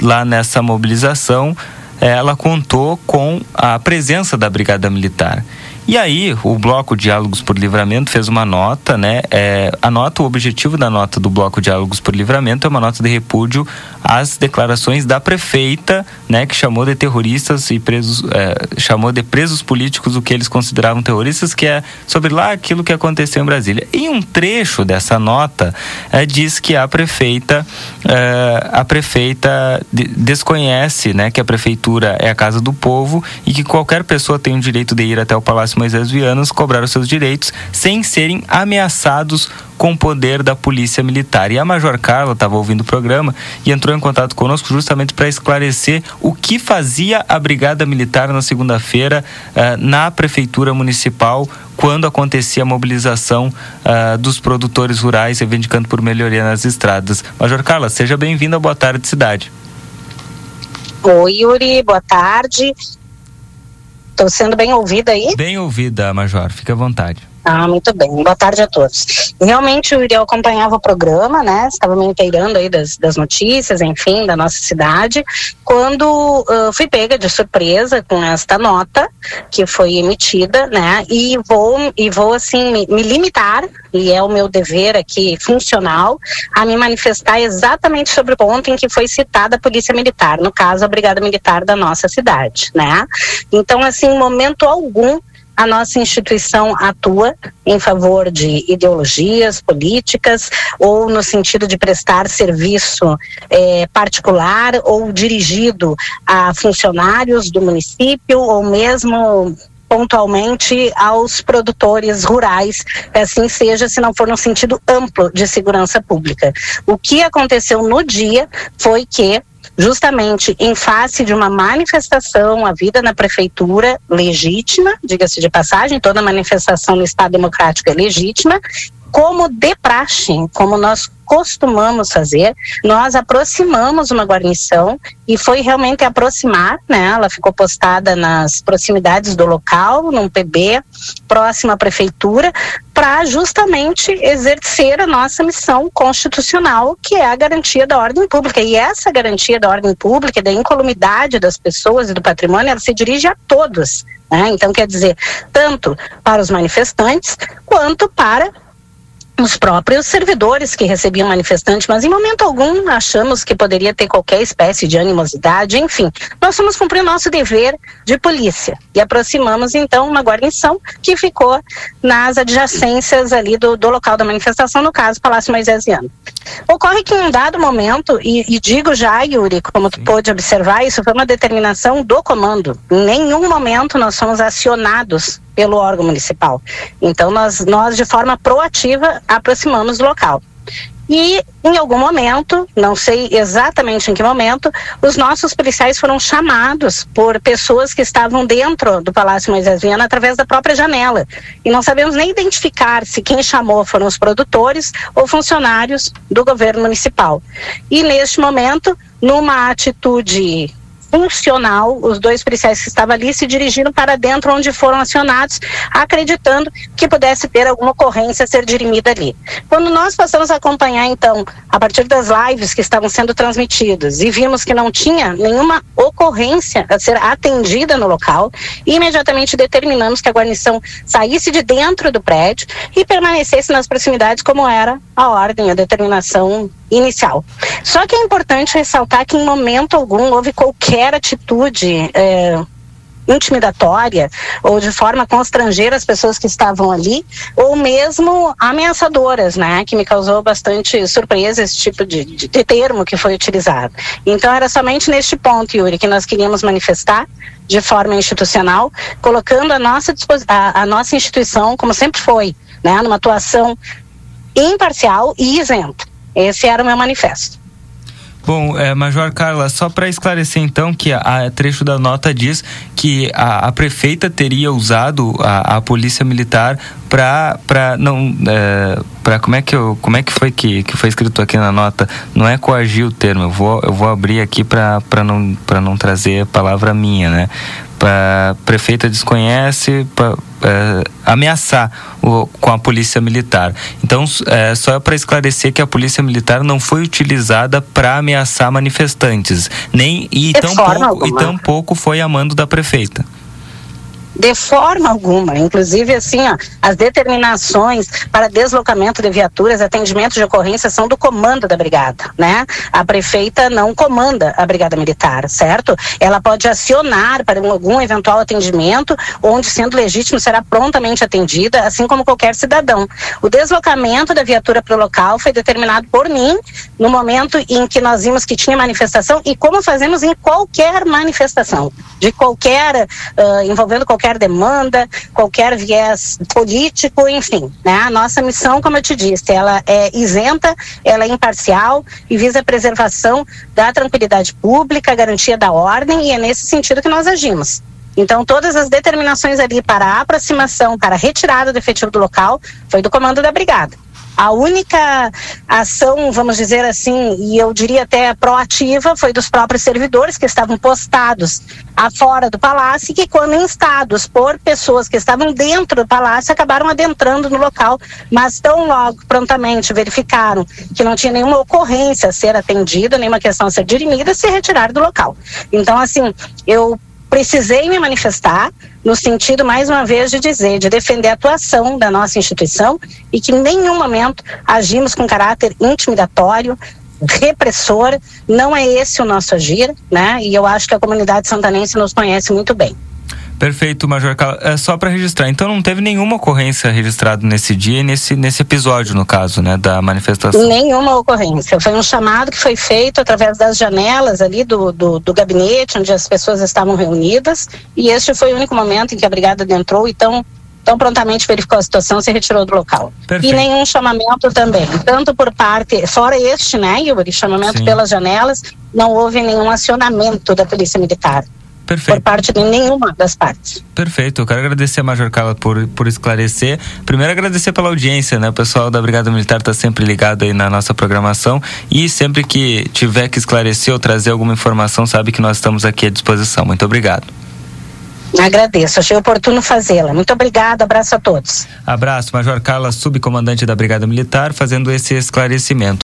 lá nessa mobilização, ela contou com a presença da Brigada Militar. E aí, o Bloco Diálogos por Livramento fez uma nota, né? É, a nota, o objetivo da nota do Bloco Diálogos por Livramento é uma nota de repúdio às declarações da prefeita, né? Que chamou de terroristas e presos, é, chamou de presos políticos o que eles consideravam terroristas, que é sobre lá aquilo que aconteceu em Brasília. E um trecho dessa nota é, diz que a prefeita, é, a prefeita desconhece, né? Que a prefeitura é a casa do povo e que qualquer pessoa tem o direito de ir até o Palácio Moisés Vianos cobrar os seus direitos sem serem ameaçados com o poder da polícia militar. E a Major Carla estava ouvindo o programa e entrou em contato conosco justamente para esclarecer o que fazia a Brigada Militar na segunda-feira uh, na Prefeitura Municipal quando acontecia a mobilização uh, dos produtores rurais reivindicando por melhoria nas estradas. Major Carla, seja bem-vinda. Boa tarde, cidade. Oi, Yuri, boa tarde. Estou sendo bem ouvida aí? Bem ouvida, Major. Fique à vontade. Ah, muito bem. Boa tarde a todos. Realmente Iriel acompanhava o programa, né? Estava me inteirando aí das, das notícias, enfim, da nossa cidade, quando uh, fui pega de surpresa com esta nota que foi emitida, né? E vou, e vou assim, me, me limitar, e é o meu dever aqui funcional, a me manifestar exatamente sobre o ponto em que foi citada a Polícia Militar, no caso, a Brigada Militar da nossa cidade, né? Então, assim, momento algum, a nossa instituição atua em favor de ideologias políticas ou no sentido de prestar serviço é, particular ou dirigido a funcionários do município ou mesmo pontualmente aos produtores rurais, assim seja, se não for no sentido amplo de segurança pública. O que aconteceu no dia foi que justamente em face de uma manifestação, a vida na prefeitura legítima, diga-se de passagem, toda manifestação no Estado Democrático é legítima, como de praxe, como nós costumamos fazer, nós aproximamos uma guarnição e foi realmente aproximar, né? Ela ficou postada nas proximidades do local, num PB, próximo à prefeitura, para justamente exercer a nossa missão constitucional, que é a garantia da ordem pública. E essa garantia da ordem pública, da incolumidade das pessoas e do patrimônio, ela se dirige a todos. Né? Então, quer dizer, tanto para os manifestantes quanto para os próprios servidores que recebiam manifestantes, mas em momento algum achamos que poderia ter qualquer espécie de animosidade, enfim. Nós fomos cumprir nosso dever de polícia e aproximamos então uma guarnição que ficou nas adjacências ali do, do local da manifestação, no caso Palácio Moisesiano. Ocorre que em um dado momento, e, e digo já, Yuri, como tu pôde observar, isso foi uma determinação do comando. Em nenhum momento nós fomos acionados pelo órgão municipal. Então, nós, nós de forma proativa, aproximamos do local. E em algum momento, não sei exatamente em que momento, os nossos policiais foram chamados por pessoas que estavam dentro do Palácio Moisés Viana através da própria janela. E não sabemos nem identificar se quem chamou foram os produtores ou funcionários do governo municipal. E neste momento, numa atitude funcional, os dois policiais que estavam ali se dirigiram para dentro onde foram acionados, acreditando que pudesse ter alguma ocorrência a ser dirimida ali. Quando nós passamos a acompanhar, então, a partir das lives que estavam sendo transmitidas e vimos que não tinha nenhuma ocorrência a ser atendida no local, imediatamente determinamos que a guarnição saísse de dentro do prédio e permanecesse nas proximidades como era a ordem, a determinação inicial. Só que é importante ressaltar que em momento algum houve qualquer atitude é, intimidatória ou de forma constrangeira as pessoas que estavam ali, ou mesmo ameaçadoras, né? Que me causou bastante surpresa esse tipo de, de, de termo que foi utilizado. Então era somente neste ponto, Yuri, que nós queríamos manifestar de forma institucional, colocando a nossa, a, a nossa instituição, como sempre foi, né? Numa atuação imparcial e isento. Esse era o meu manifesto. Bom, é, Major Carla, só para esclarecer então que a, a, trecho da nota diz que a, a prefeita teria usado a, a polícia militar para para não é, para como é que eu, como é que foi que, que foi escrito aqui na nota não é coagir o termo eu vou eu vou abrir aqui para não para não trazer palavra minha né a prefeita desconhece para é, ameaçar o, com a polícia militar. Então, é, só para esclarecer que a polícia militar não foi utilizada para ameaçar manifestantes, nem e tão, pouco, e tão pouco foi a mando da prefeita de forma alguma. Inclusive, assim, ó, as determinações para deslocamento de viaturas, atendimento de ocorrência são do comando da brigada, né? A prefeita não comanda a brigada militar, certo? Ela pode acionar para algum eventual atendimento, onde, sendo legítimo, será prontamente atendida, assim como qualquer cidadão. O deslocamento da viatura para o local foi determinado por mim no momento em que nós vimos que tinha manifestação e como fazemos em qualquer manifestação, de qualquer, uh, envolvendo qualquer qualquer demanda, qualquer viés político, enfim. Né? A nossa missão, como eu te disse, ela é isenta, ela é imparcial e visa a preservação da tranquilidade pública, a garantia da ordem, e é nesse sentido que nós agimos. Então, todas as determinações ali para a aproximação, para a retirada do efetivo do local, foi do comando da brigada. A única ação, vamos dizer assim, e eu diria até proativa, foi dos próprios servidores que estavam postados fora do palácio e que, quando instados por pessoas que estavam dentro do palácio, acabaram adentrando no local, mas tão logo prontamente verificaram que não tinha nenhuma ocorrência a ser atendida, nenhuma questão a ser dirimida, se retiraram do local. Então, assim, eu precisei me manifestar no sentido, mais uma vez, de dizer, de defender a atuação da nossa instituição e que em nenhum momento agimos com caráter intimidatório, repressor, não é esse o nosso agir, né? E eu acho que a comunidade santanense nos conhece muito bem. Perfeito, Major Carlos. É só para registrar. Então não teve nenhuma ocorrência registrada nesse dia, nesse, nesse episódio, no caso, né, da manifestação? Nenhuma ocorrência. Foi um chamado que foi feito através das janelas ali do, do, do gabinete, onde as pessoas estavam reunidas, e este foi o único momento em que a brigada entrou e tão, tão prontamente verificou a situação, se retirou do local. Perfeito. E nenhum chamamento também, tanto por parte, fora este, né, Yuri, chamamento Sim. pelas janelas, não houve nenhum acionamento da Polícia Militar. Perfeito. por parte de nenhuma das partes. Perfeito. Eu quero agradecer a Major Carla por, por esclarecer. Primeiro agradecer pela audiência, né? O pessoal da Brigada Militar está sempre ligado aí na nossa programação e sempre que tiver que esclarecer ou trazer alguma informação, sabe que nós estamos aqui à disposição. Muito obrigado. Agradeço, achei oportuno fazê-la. Muito obrigada, abraço a todos. Abraço, Major Carla, subcomandante da Brigada Militar, fazendo esse esclarecimento.